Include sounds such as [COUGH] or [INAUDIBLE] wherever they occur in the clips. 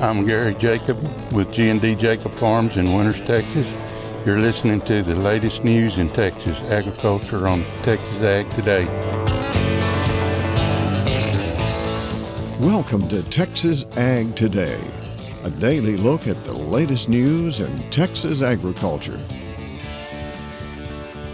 I'm Gary Jacob with G&D Jacob Farms in Winters, Texas. You're listening to the latest news in Texas agriculture on Texas Ag Today. Welcome to Texas Ag Today, a daily look at the latest news in Texas agriculture.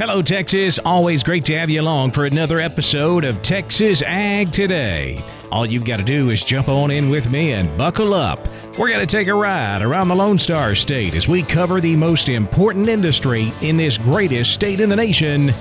Hello, Texas. Always great to have you along for another episode of Texas Ag Today. All you've got to do is jump on in with me and buckle up. We're going to take a ride around the Lone Star State as we cover the most important industry in this greatest state in the nation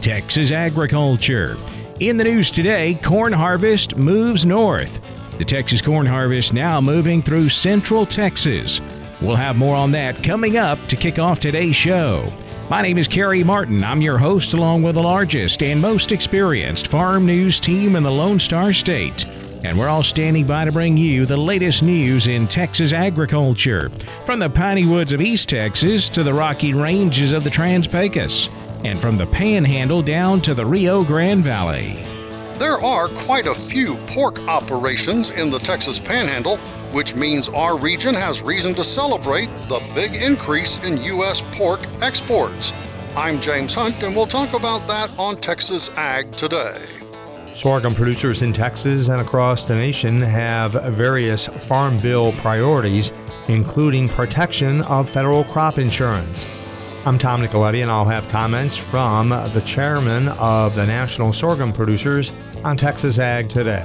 Texas agriculture. In the news today, corn harvest moves north. The Texas corn harvest now moving through central Texas. We'll have more on that coming up to kick off today's show. My name is Carey Martin. I'm your host, along with the largest and most experienced farm news team in the Lone Star State. And we're all standing by to bring you the latest news in Texas agriculture, from the piney woods of East Texas to the rocky ranges of the Trans Pecos and from the Panhandle down to the Rio Grande Valley. There are quite a few pork operations in the Texas Panhandle, which means our region has reason to celebrate the big increase in U.S. pork exports. I'm James Hunt, and we'll talk about that on Texas Ag Today. Sorghum producers in Texas and across the nation have various Farm Bill priorities, including protection of federal crop insurance. I'm Tom Nicoletti, and I'll have comments from the chairman of the National Sorghum Producers on Texas Ag Today.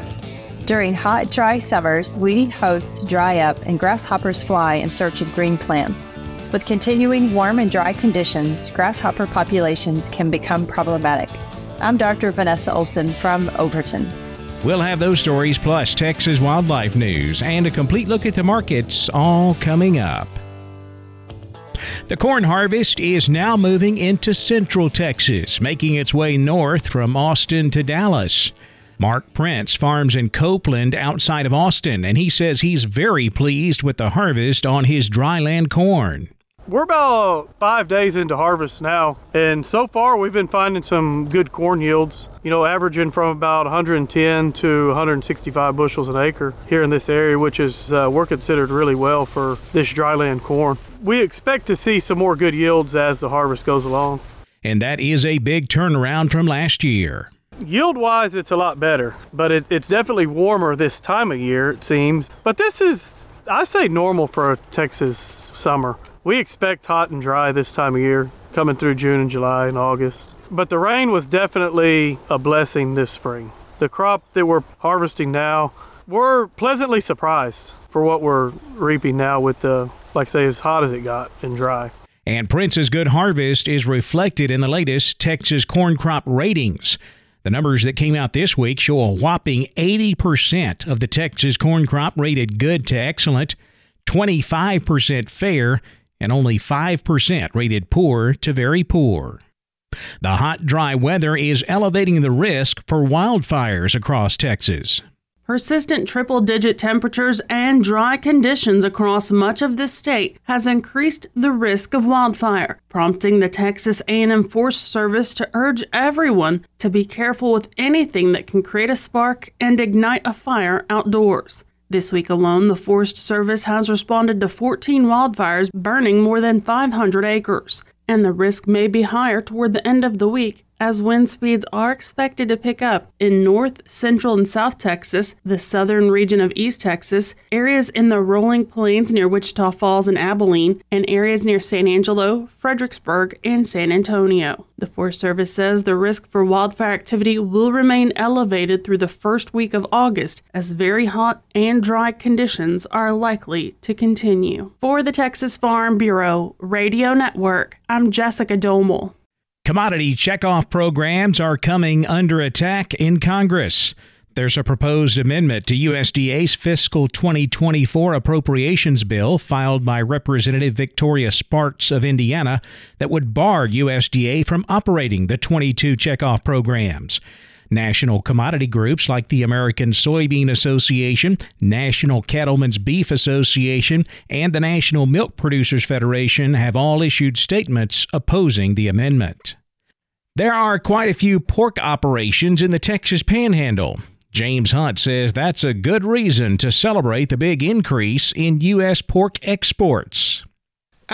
During hot, dry summers, weedy hosts dry up and grasshoppers fly in search of green plants. With continuing warm and dry conditions, grasshopper populations can become problematic. I'm Dr. Vanessa Olson from Overton. We'll have those stories plus Texas wildlife news and a complete look at the markets all coming up. The corn harvest is now moving into central Texas, making its way north from Austin to Dallas. Mark Prince farms in Coupland outside of Austin, and he says he's very pleased with the harvest on his dryland corn. We're about five days into harvest now, and so far we've been finding some good corn yields. You know, averaging from about 110 to 165 bushels an acre here in this area, which is uh, we're considered really well for this dryland corn. We expect to see some more good yields as the harvest goes along. And that is a big turnaround from last year. Yield wise, it's a lot better, but it, it's definitely warmer this time of year, it seems. But this is, I say, normal for a Texas summer. We expect hot and dry this time of year, coming through June and July and August. But the rain was definitely a blessing this spring. The crop that we're harvesting now, we're pleasantly surprised for what we're reaping now with the, like I say, as hot as it got and dry. And Prince's good harvest is reflected in the latest Texas corn crop ratings. The numbers that came out this week show a whopping 80% of the Texas corn crop rated good to excellent, 25% fair, and only 5% rated poor to very poor. The hot, dry weather is elevating the risk for wildfires across Texas. Persistent triple digit temperatures and dry conditions across much of the state has increased the risk of wildfire, prompting the Texas A&M Forest Service to urge everyone to be careful with anything that can create a spark and ignite a fire outdoors. This week alone, the Forest Service has responded to 14 wildfires burning more than 500 acres, and the risk may be higher toward the end of the week as wind speeds are expected to pick up in North, Central, and South Texas, the southern region of East Texas, areas in the rolling plains near Wichita Falls and Abilene, and areas near San Angelo, Fredericksburg, and San Antonio. The Forest Service says the risk for wildfire activity will remain elevated through the first week of August as very hot and dry conditions are likely to continue. For the Texas Farm Bureau Radio Network, I'm Jessica Domel. Commodity checkoff programs are coming under attack in Congress. There's a proposed amendment to USDA's fiscal 2024 appropriations bill filed by Representative Victoria Spartz of Indiana that would bar USDA from operating the 22 checkoff programs. National commodity groups like the American Soybean Association, National Cattlemen's Beef Association, and the National Milk Producers Federation have all issued statements opposing the amendment. There are quite a few pork operations in the Texas Panhandle. James Hunt says that's a good reason to celebrate the big increase in U.S. pork exports.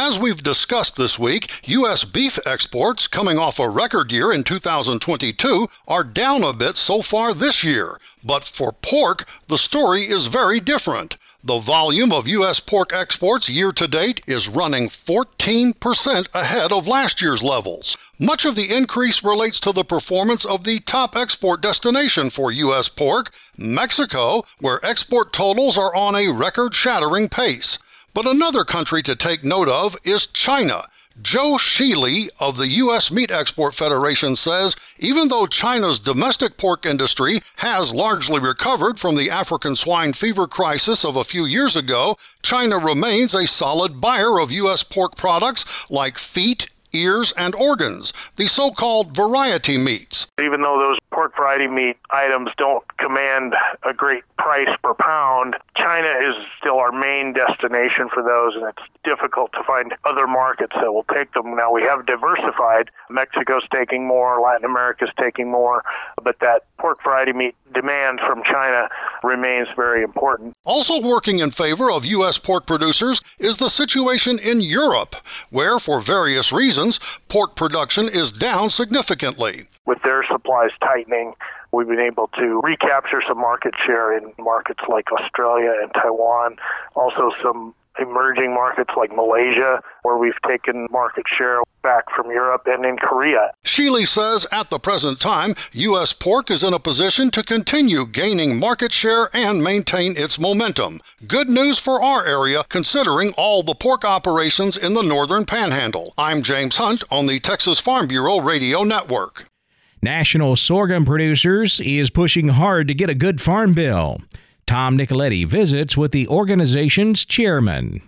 As we've discussed this week, U.S. beef exports, coming off a record year in 2022, are down a bit so far this year. But for pork, the story is very different. The volume of U.S. pork exports year to date is running 14% ahead of last year's levels. Much of the increase relates to the performance of the top export destination for U.S. pork, Mexico, where export totals are on a record shattering pace. But another country to take note of is China. Joe Schuele of the U.S. Meat Export Federation says even though China's domestic pork industry has largely recovered from the African swine fever crisis of a few years ago, China remains a solid buyer of U.S. pork products like feet, ears, and organs, the so called variety meats. Even though those pork variety meat items don't command a great price per pound, China is still our main destination for those, and it's difficult to find other markets that will take them. Now, we have diversified. Mexico's taking more, Latin America's taking more, but that pork variety meat demand from China remains very important. Also working in favor of U.S. pork producers is the situation in Europe, where, for various reasons, pork production is down significantly. With their supplies tightening, we've been able to recapture some market share in markets like Australia and Taiwan, also some emerging markets like Malaysia, where we've taken market share back from Europe and in Korea. Schuele says at the present time, U.S. pork is in a position to continue gaining market share and maintain its momentum. Good news for our area, considering all the pork operations in the northern panhandle. I'm James Hunt on the Texas Farm Bureau Radio Network. National Sorghum Producers is pushing hard to get a good farm bill. Tom Nicoletti visits with the organization's chairman.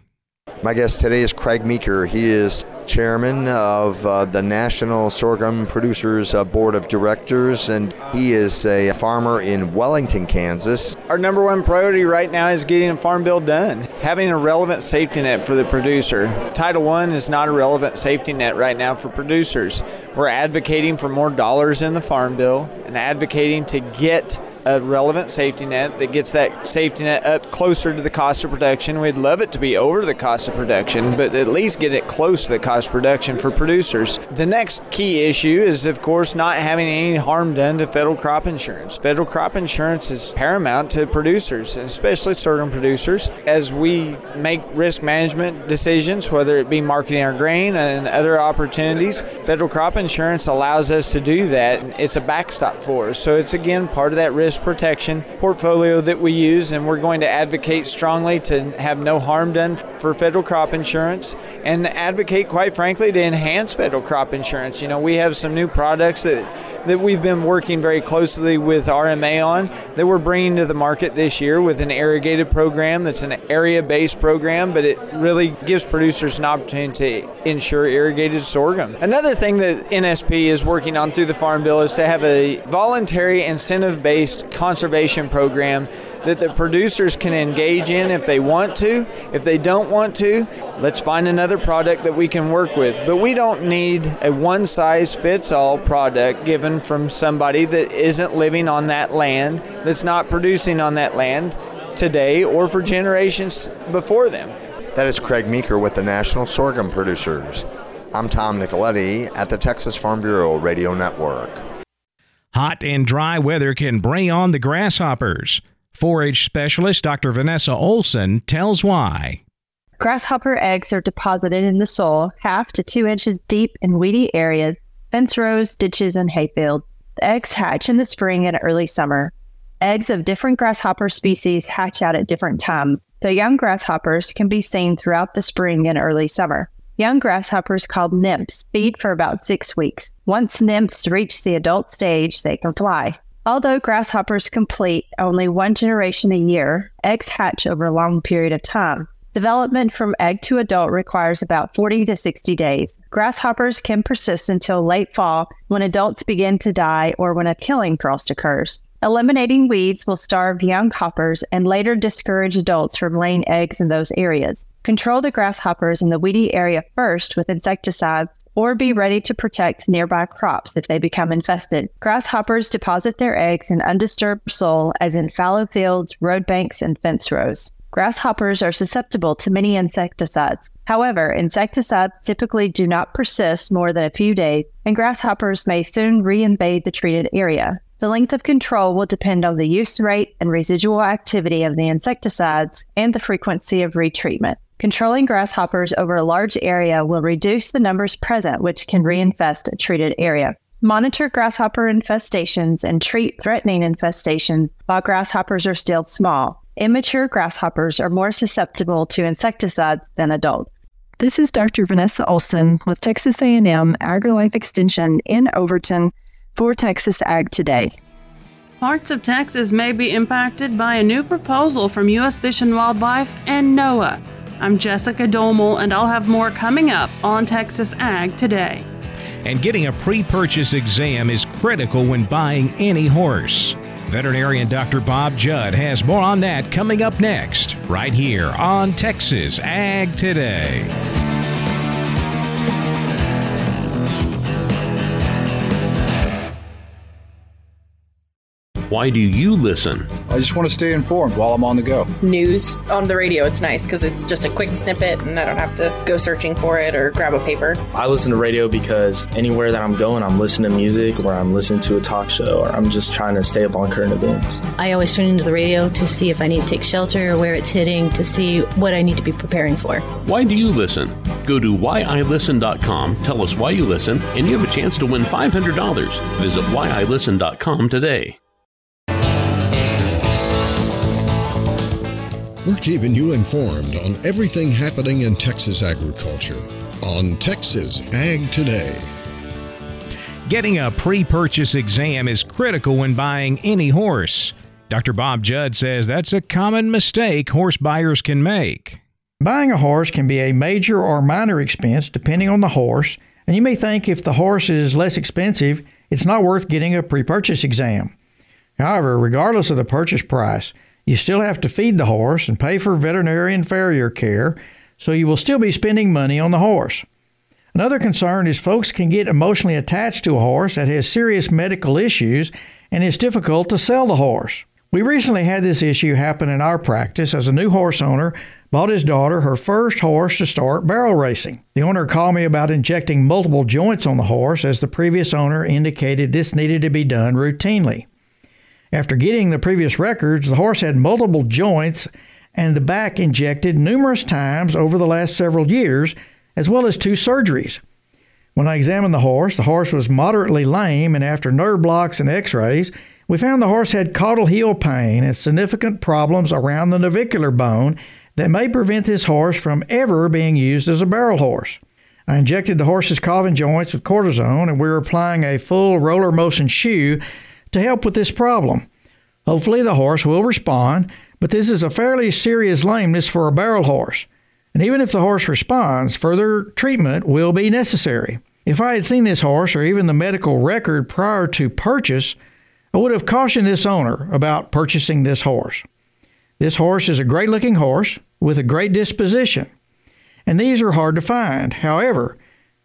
My guest today is Craig Meeker. He is chairman of uh, the National Sorghum Producers uh, Board of Directors, and he is a farmer in Wellington, Kansas. Our number one priority right now is getting a farm bill done, having a relevant safety net for the producer. Title I is not a relevant safety net right now for producers. We're advocating for more dollars in the farm bill and advocating to get a relevant safety net that gets that safety net up closer to the cost of production. We'd love it to be over the cost of production, but at least get it close to the cost of production for producers. The next key issue is, of course, not having any harm done to federal crop insurance. Federal crop insurance is paramount to producers, especially sorghum producers, as we make risk management decisions, whether it be marketing our grain and other opportunities. Federal crop insurance allows us to do that. It's a backstop for us. So it's again part of that risk protection portfolio that we use, and we're going to advocate strongly to have no harm done for federal crop insurance and advocate, quite frankly, to enhance federal crop insurance. You know, we have some new products that, that we've been working very closely with RMA on that we're bringing to the market this year with an irrigated program that's an area based program, but it really gives producers an opportunity to insure irrigated sorghum. Another thing that NSP is working on through the Farm Bill is to have a voluntary incentive based conservation program that the producers can engage in if they want to. If they don't want to, let's find another product that we can work with. But we don't need a one size fits all product given from somebody that isn't living on that land, that's not producing on that land today or for generations before them. That is Craig Meeker with the National Sorghum Producers. I'm Tom Nicoletti at the Texas Farm Bureau Radio Network. Hot and dry weather can bring on the grasshoppers. Forage specialist Dr. Vanessa Olson tells why. Grasshopper eggs are deposited in the soil half to two inches deep in weedy areas, fence rows, ditches, and hayfields. The eggs hatch in the spring and early summer. Eggs of different grasshopper species hatch out at different times. The young grasshoppers can be seen throughout the spring and early summer. Young grasshoppers called nymphs feed for about six weeks. Once nymphs reach the adult stage, they can fly. Although grasshoppers complete only one generation a year, eggs hatch over a long period of time. Development from egg to adult requires about 40 to 60 days. Grasshoppers can persist until late fall when adults begin to die or when a killing frost occurs. Eliminating weeds will starve young hoppers and later discourage adults from laying eggs in those areas. Control the grasshoppers in the weedy area first with insecticides or be ready to protect nearby crops if they become infested. Grasshoppers deposit their eggs in undisturbed soil, as in fallow fields, road banks, and fence rows. Grasshoppers are susceptible to many insecticides. However, insecticides typically do not persist more than a few days, and grasshoppers may soon reinvade the treated area. The length of control will depend on the use rate and residual activity of the insecticides and the frequency of retreatment. Controlling grasshoppers over a large area will reduce the numbers present, which can reinfest a treated area. Monitor grasshopper infestations and treat threatening infestations while grasshoppers are still small. Immature grasshoppers are more susceptible to insecticides than adults. This is Dr. Vanessa Olson with Texas A&M AgriLife Extension in Overton for Texas Ag Today. Parts of Texas may be impacted by a new proposal from U.S. Fish and Wildlife and NOAA. I'm Jessica Domel, and I'll have more coming up on Texas Ag Today. And getting a pre purchase exam is critical when buying any horse. Veterinarian Dr. Bob Judd has more on that coming up next, right here on Texas Ag Today. Why do you listen? I just want to stay informed while I'm on the go. News on the radio, it's nice because it's just a quick snippet and I don't have to go searching for it or grab a paper. I listen to radio because anywhere that I'm going, I'm listening to music or I'm listening to a talk show or I'm just trying to stay up on current events. I always tune into the radio to see if I need to take shelter or where it's hitting to see what I need to be preparing for. Why do you listen? Go to whyilisten.com, tell us why you listen, and you have a chance to win $500. Visit whyilisten.com today. We're keeping you informed on everything happening in Texas agriculture on Texas Ag Today. Getting a pre purchase exam is critical when buying any horse. Dr. Bob Judd says that's a common mistake horse buyers can make. Buying a horse can be a major or minor expense depending on the horse, and you may think if the horse is less expensive, it's not worth getting a pre purchase exam. However, regardless of the purchase price, you still have to feed the horse and pay for veterinarian farrier care, so you will still be spending money on the horse. Another concern is folks can get emotionally attached to a horse that has serious medical issues and it's difficult to sell the horse. We recently had this issue happen in our practice as a new horse owner bought his daughter her first horse to start barrel racing. The owner called me about injecting multiple joints on the horse as the previous owner indicated this needed to be done routinely. After getting the previous records, the horse had multiple joints and the back injected numerous times over the last several years, as well as two surgeries. When I examined the horse, the horse was moderately lame, and after nerve blocks and x rays, we found the horse had caudal heel pain and significant problems around the navicular bone that may prevent this horse from ever being used as a barrel horse. I injected the horse's coffin joints with cortisone, and we were applying a full roller motion shoe to help with this problem. Hopefully, the horse will respond, but this is a fairly serious lameness for a barrel horse. And even if the horse responds, further treatment will be necessary. If I had seen this horse or even the medical record prior to purchase, I would have cautioned this owner about purchasing this horse. This horse is a great looking horse with a great disposition, and these are hard to find. However,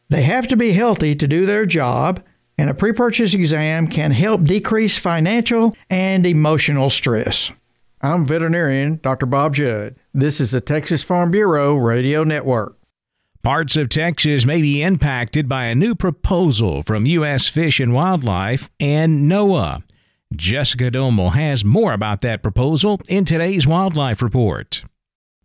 they have to be healthy to do their job and a pre purchase exam can help decrease financial and emotional stress. I'm veterinarian Dr. Bob Judd. This is the Texas Farm Bureau Radio Network. Parts of Texas may be impacted by a new proposal from U.S. Fish and Wildlife and NOAA. Jessica Domel has more about that proposal in today's Wildlife Report.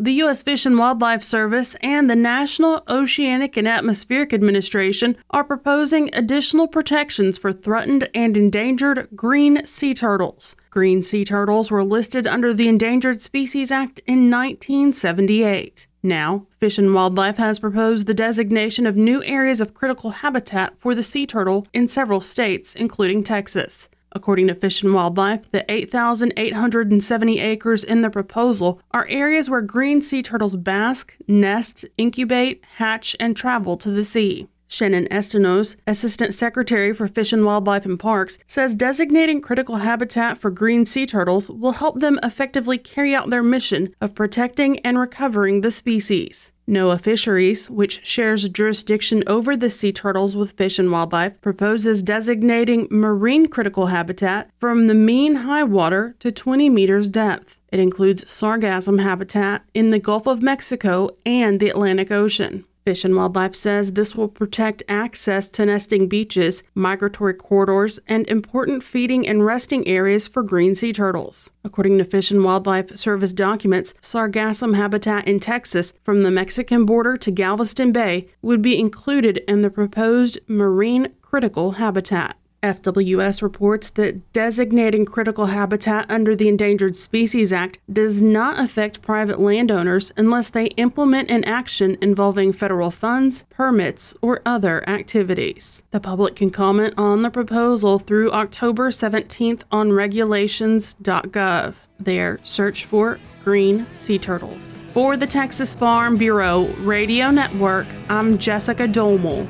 The U.S. Fish and Wildlife Service and the National Oceanic and Atmospheric Administration are proposing additional protections for threatened and endangered green sea turtles. Green sea turtles were listed under the Endangered Species Act in 1978. Now, Fish and Wildlife has proposed the designation of new areas of critical habitat for the sea turtle in several states, including Texas. According to Fish and Wildlife, the 8,870 acres in the proposal are areas where green sea turtles bask, nest, incubate, hatch, and travel to the sea. Shannon Estenoz, Assistant Secretary for Fish and Wildlife and Parks, says designating critical habitat for green sea turtles will help them effectively carry out their mission of protecting and recovering the species. NOAA Fisheries, which shares jurisdiction over the sea turtles with Fish and Wildlife, proposes designating marine critical habitat from the mean high water to 20 meters depth. It includes sargassum habitat in the Gulf of Mexico and the Atlantic Ocean. Fish and Wildlife says this will protect access to nesting beaches, migratory corridors, and important feeding and resting areas for green sea turtles. According to Fish and Wildlife Service documents, sargassum habitat in Texas from the Mexican border to Galveston Bay would be included in the proposed marine critical habitat. FWS reports that designating critical habitat under the Endangered Species Act does not affect private landowners unless they implement an action involving federal funds, permits, or other activities. The public can comment on the proposal through October 17th on regulations.gov. There, search for green sea turtles. For the Texas Farm Bureau Radio Network, I'm Jessica Domel.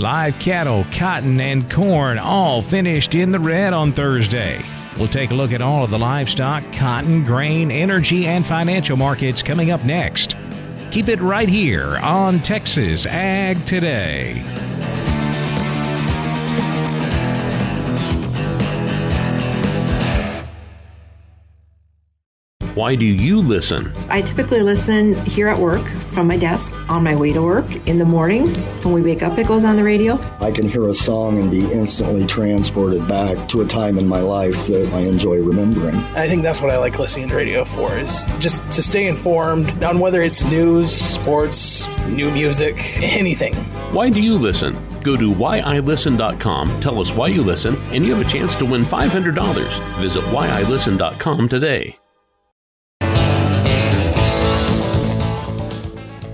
Live cattle, cotton, and corn all finished in the red on Thursday. We'll take a look at all of the livestock, cotton, grain, energy, and financial markets coming up next. Keep it right here on Texas Ag Today. Why do you listen? I typically listen here at work from my desk on my way to work in the morning. When we wake up, it goes on the radio. I can hear a song and be instantly transported back to a time in my life that I enjoy remembering. I think that's what I like listening to radio for is just to stay informed on whether it's news, sports, new music, [LAUGHS] anything. Why do you listen? Go to whyilisten.com, tell us why you listen, and you have a chance to win $500. Visit whyilisten.com today.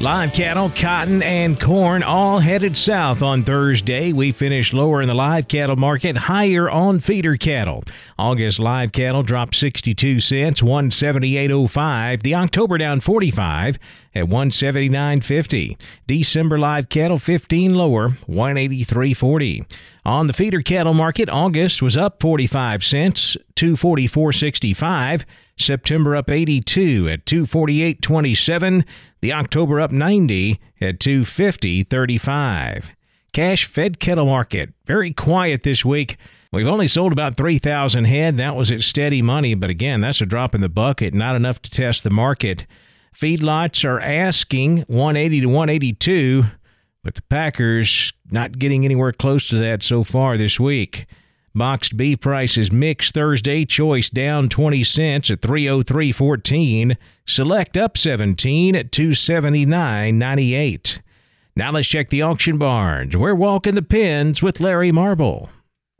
Live cattle, cotton, and corn all headed south on Thursday. We finished lower in the live cattle market, higher on feeder cattle. August live cattle dropped 62 cents, 178.05. The October down 45 at 179.50. December live cattle 15 lower, 183.40. On the feeder cattle market, August was up 45 cents, 244.65. September up 82 at 248.27. The October up 90 at 250.35. Cash fed cattle market very quiet this week. We've only sold about 3,000 head. That was at steady money, but again, that's a drop in the bucket, not enough to test the market. Feedlots are asking 180 to 182, but the Packers not getting anywhere close to that so far this week. Boxed beef prices mixed Thursday. Choice down 20 cents at 303.14. Select up 17 at 279.98. Now let's check the auction barns. We're walking the pens with Larry Marble.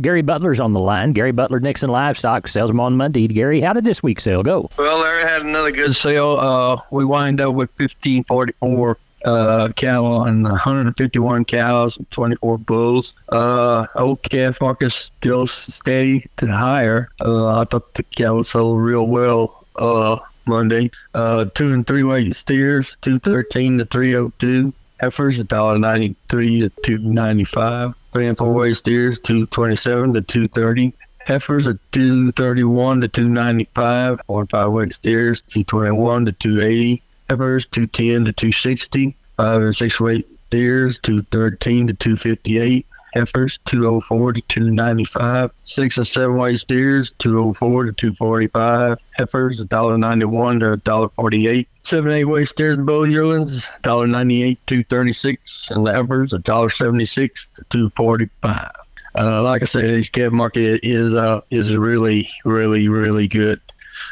Gary Butler's on the line. Gary Butler Nixon Livestock sells them on Monday. Gary, how did this week's sale go? Well, Larry had another good sale. Uh, we wind up with 1544 uh, cattle and 151 cows and 24 bulls. Uh, old calf market still steady to higher. Uh, I thought the cattle sold real well uh, Monday. Uh, two and three weight steers, 213 to 302. Heifers, $1.93 to 295. Three and four weight steers, 227 to 230. Heifers are 231 to 295. Four and five weight steers, 221 to 280 heifers, 210 to 260. Five and six weight steers, 213 to 258. Heifers, 204 to 295. Six and seven weight steers, 204 to 245. Heifers, $1.91 to $1.48. Seven and eight weight steers and bull yearlings, $1.98 to 236. And heifers, $1.76 to 245. Uh, like I said, this calf market is uh, is really, really, really good.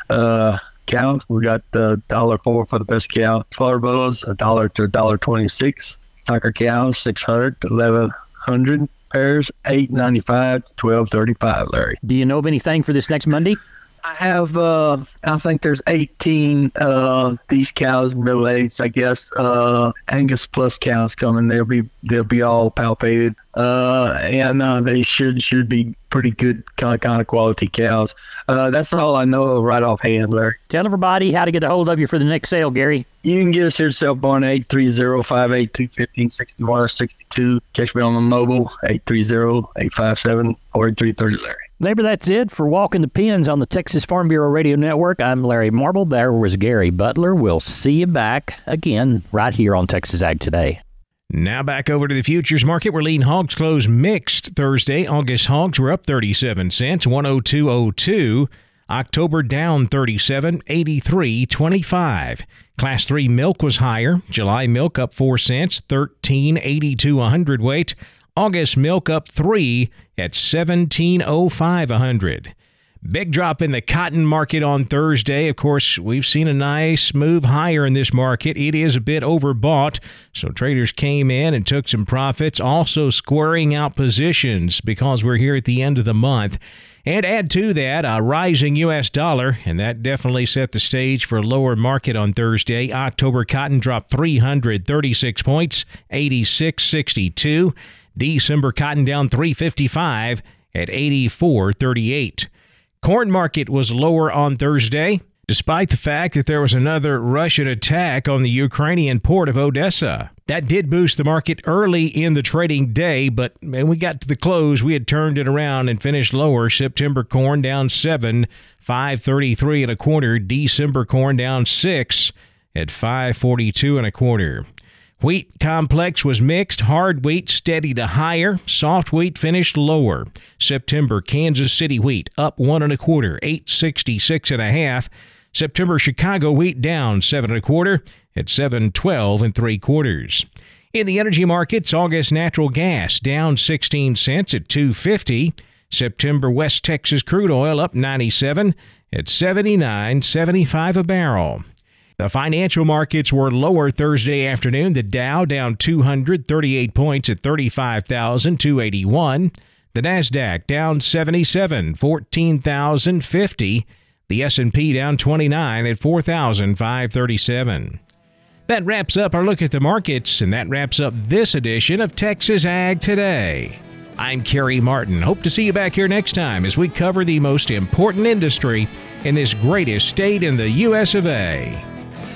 Uh, cows. We got the dollar four for the best cow. Bulls, a dollar to a dollar twenty six. Stocker cows, six hundred to eleven hundred. Pairs, 895 1235 Larry. Do you know of anything for this next Monday? I have, uh, I think there's 18 uh, these cows middle aged, I guess. Uh, Angus Plus cows coming. They'll be they'll be all palpated, uh, and uh, they should should be pretty good kind of, kind of quality cows. Uh, that's all I know of right offhand, Larry. Tell everybody how to get a hold of you for the next sale, Gary. You can get us here at cell phone 830-582-1561 or 62. Catch me on the mobile 830-857-4330, Larry. Neighbor, that's it for Walking the Pens on the Texas Farm Bureau Radio Network. I'm Larry Marble. There was Gary Butler. We'll see you back again right here on Texas Ag Today. Now back over to the futures market where lean hogs closed mixed Thursday. August hogs were up 37 cents, 102.02. October down 37, 83.25. Class 3 milk was higher. July milk up 4 cents, 13.82 a hundredweight. August milk up 3 at 17.05 a hundred. Big drop in the cotton market on Thursday. Of course, we've seen a nice move higher in this market. It is a bit overbought, so traders came in and took some profits, also squaring out positions because we're here at the end of the month. And add to that a rising U.S. dollar, and that definitely set the stage for a lower market on Thursday. October cotton dropped 336 points, 86.62. December cotton down 355 at 84.38. Corn market was lower on Thursday, despite the fact that there was another Russian attack on the Ukrainian port of Odessa. That did boost the market early in the trading day, but when we got to the close, we had turned it around and finished lower. September corn down 7, 533 and a quarter. December corn down 6 at 542 and a quarter. Wheat complex was mixed. Hard wheat steady to higher. Soft wheat finished lower. September Kansas City wheat up one and a quarter, eight sixty six and a half. September Chicago wheat down seven and a quarter at seven twelve and three quarters. In the energy markets, August natural gas down 16 cents at 250. September West Texas crude oil up 97 at 79.75 a barrel. The financial markets were lower Thursday afternoon. The Dow down 238 points at 35,281. The Nasdaq down 77, 14,050. The S&P down 29 at 4,537. That wraps up our look at the markets, and that wraps up this edition of Texas Ag Today. I'm Carey Martin. Hope to see you back here next time as we cover the most important industry in this greatest state in the U.S. of A.